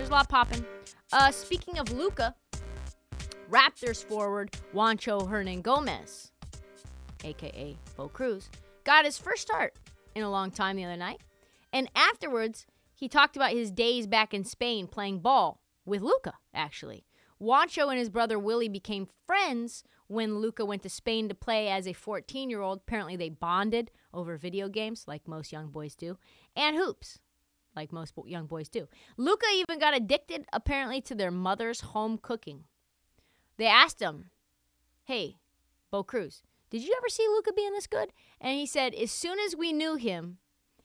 There's a lot popping. Uh, speaking of Luka, Raptors forward Juancho Hernangomez, aka Bo Cruz, got his first start in a long time the other night. And afterwards, he talked about his days back in Spain playing ball with Luka, actually. Juancho and his brother Willy became friends when Luka went to Spain to play as a 14 year old. Apparently, they bonded over video games, like most young boys do, and hoops like most young boys do. Luka even got addicted, apparently, to their mother's home cooking. They asked him, Hey, Bo Cruz, did you ever see Luka being this good? And he said, As soon as we knew him,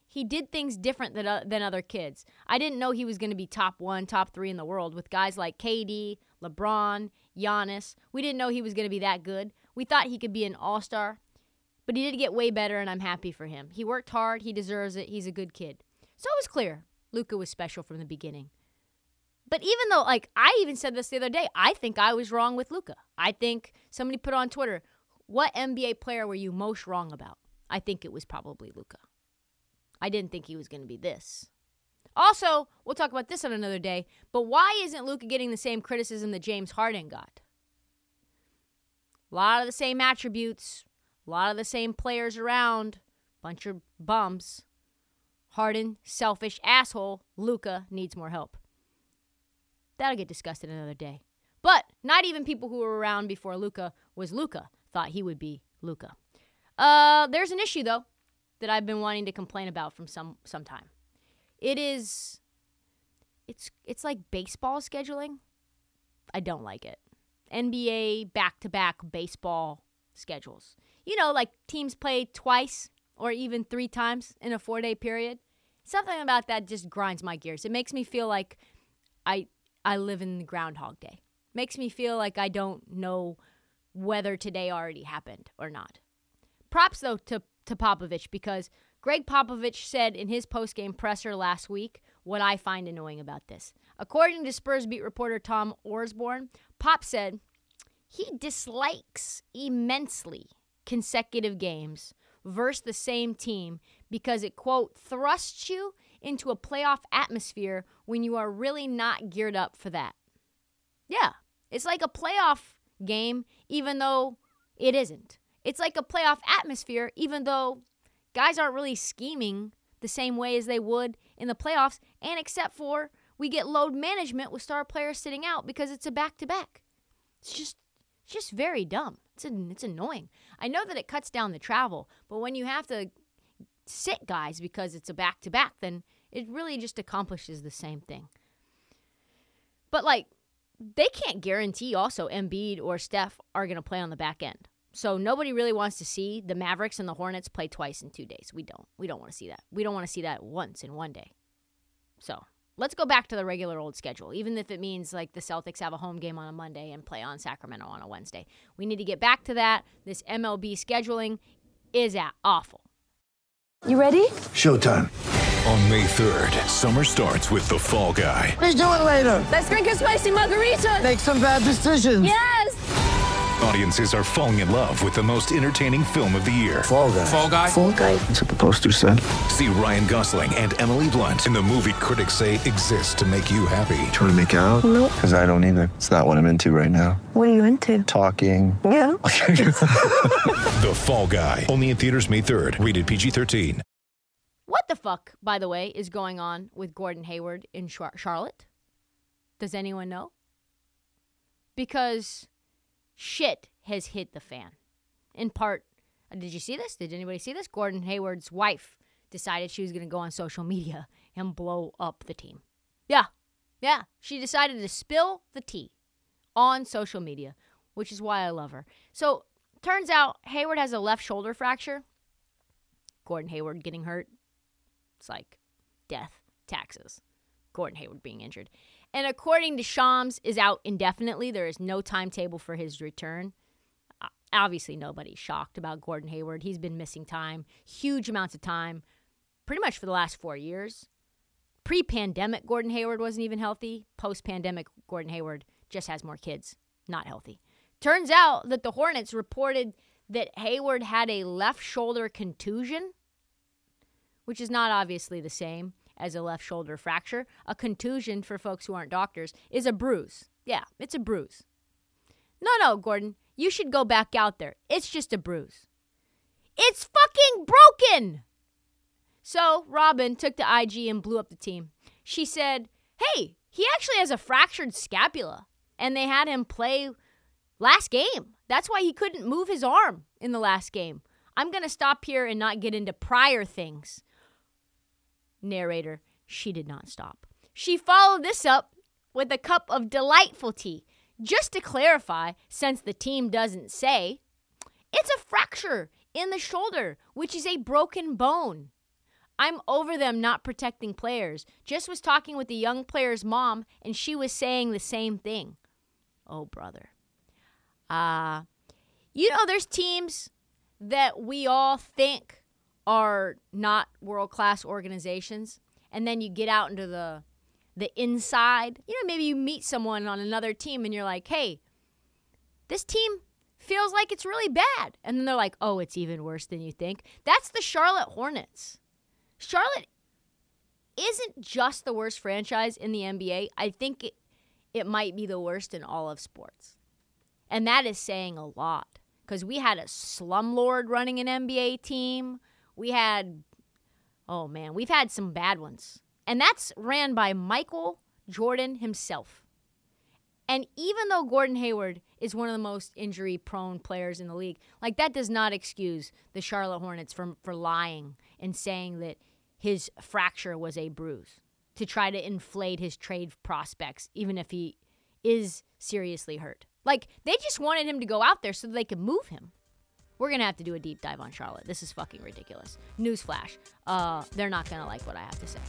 he did things different than, uh, than other kids. I didn't know he was going to be top one, top three in the world with guys like KD, LeBron, Giannis. We didn't know he was going to be that good. We thought he could be an all star, but he did get way better, and I'm happy for him. He worked hard, he deserves it, he's a good kid. So it was clear Luka was special from the beginning. But even though, like, I even said this the other day, I think I was wrong with Luka. I think somebody put on Twitter, what NBA player were you most wrong about? I think it was probably Luka. I didn't think he was going to be this. Also, we'll talk about this on another day, but why isn't Luka getting the same criticism that James Harden got? A lot of the same attributes, a lot of the same players around, bunch of bums. Harden, selfish asshole. Luka needs more help. That'll get discussed in another day. But not even people who were around before Luka was Luka thought he would be Luka. Uh, there's an issue though that I've been wanting to complain about from some some time. It is it's it's like baseball scheduling. I don't like it. NBA back-to-back baseball schedules. You know, like teams play twice or even three times in a 4-day period. Something about that just grinds my gears. It makes me feel like I I live in the Groundhog Day. Makes me feel like I don't know whether today already happened or not. Props though to to Popovich because Gregg Popovich said in his post-game presser last week what I find annoying about this. According to Spurs beat reporter Tom Orsborn, Pop said he dislikes immensely consecutive games versus the same team because it, quote, thrusts you into a playoff atmosphere when you are really not geared up for that. Yeah, it's like a playoff game, even though it isn't. It's like a playoff atmosphere, even though guys aren't really scheming the same way as they would in the playoffs, and except for we get load management with star players sitting out because it's a back to back. It's just it's just very dumb. It's an, it's annoying. I know that it cuts down the travel, but when you have to sit guys because it's a back to back, then it really just accomplishes the same thing. But like they can't guarantee also Embiid or Steph are going to play on the back end. So nobody really wants to see the Mavericks and the Hornets play twice in 2 days. We don't. We don't want to see that. We don't want to see that once in one day. So, let's go back to the regular old schedule, even if it means like the Celtics have a home game on a Monday and play on Sacramento on a Wednesday. We need to get back to that. This MLB scheduling is at awful. You ready? Showtime. On May 3rd, summer starts with The Fall Guy. Let's do it later. Let's drink a spicy margarita. Make some bad decisions. Yes. Audiences are falling in love with the most entertaining film of the year. Fall guy. Fall Guy. Fall guy. That's what the poster said. See Ryan Gosling and Emily Blunt in the movie critics say exists to make you happy. Trying to make it out? Nope. Because I don't either. It's not what I'm into right now. What are you into? Talking. Yeah. The Fall Guy. Only in theaters May 3rd. Rated PG-13. What the fuck, by the way, is going on with Gordon Hayward in Char- Charlotte? Does anyone know? Because shit has hit the fan. In part, uh, did you see this? Did anybody see this? Gordon Hayward's wife decided she was going to go on social media and blow up the team. Yeah, yeah. She decided to spill the tea on social media, which is why I love her. So, turns out Hayward has a left shoulder fracture. Gordon Hayward getting hurt. It's like death, taxes. Gordon Hayward being injured. And according to Shams, is out indefinitely. There is no timetable for his return. Uh, Obviously, nobody's shocked about Gordon Hayward. He's been missing time, huge amounts of time, pretty much for the last four years. Pre pandemic, Gordon Hayward wasn't even healthy. Post pandemic, Gordon Hayward just has more kids, not healthy. Turns out that the Hornets reported that Hayward had a left shoulder contusion, which is not obviously the same as a left shoulder fracture. A contusion, for folks who aren't doctors, is a bruise. Yeah, it's a bruise. No, no, Gordon, you should go back out there. It's just a bruise. It's fucking broken! So Robyn took to IG and blew up the team. She said, Hey, he actually has a fractured scapula, and they had him play last game. That's why he couldn't move his arm in the last game. I'm going to stop here and not get into prior things. Narrator, she did not stop. She followed this up with a cup of delightful tea. Just to clarify, since the team doesn't say, it's a fracture in the shoulder, which is a broken bone. I'm over them not protecting players. Just was talking with the young player's mom, and she was saying the same thing. Oh, brother. Uh, you know, there's teams that we all think are not world class organizations, and then you get out into the the inside. You know, maybe you meet someone on another team, and you're like, "Hey, this team feels like it's really bad," and then they're like, "Oh, it's even worse than you think." That's the Charlotte Hornets. Charlotte isn't just the worst franchise in the NBA. I think it, it might be the worst in all of sports. And that is saying a lot because we had a slumlord running an NBA team. We had, oh man, we've had some bad ones. And that's ran by Michael Jordan himself. And even though Gordon Hayward is one of the most injury prone players in the league, like that does not excuse the Charlotte Hornets from for lying and saying that his fracture was a bruise to try to inflate his trade prospects, even if he is seriously hurt. Like they just wanted him to go out there so they could move him. We're gonna have to do a deep dive on Charlotte. This is fucking ridiculous. Newsflash: uh, they're not gonna like what I have to say.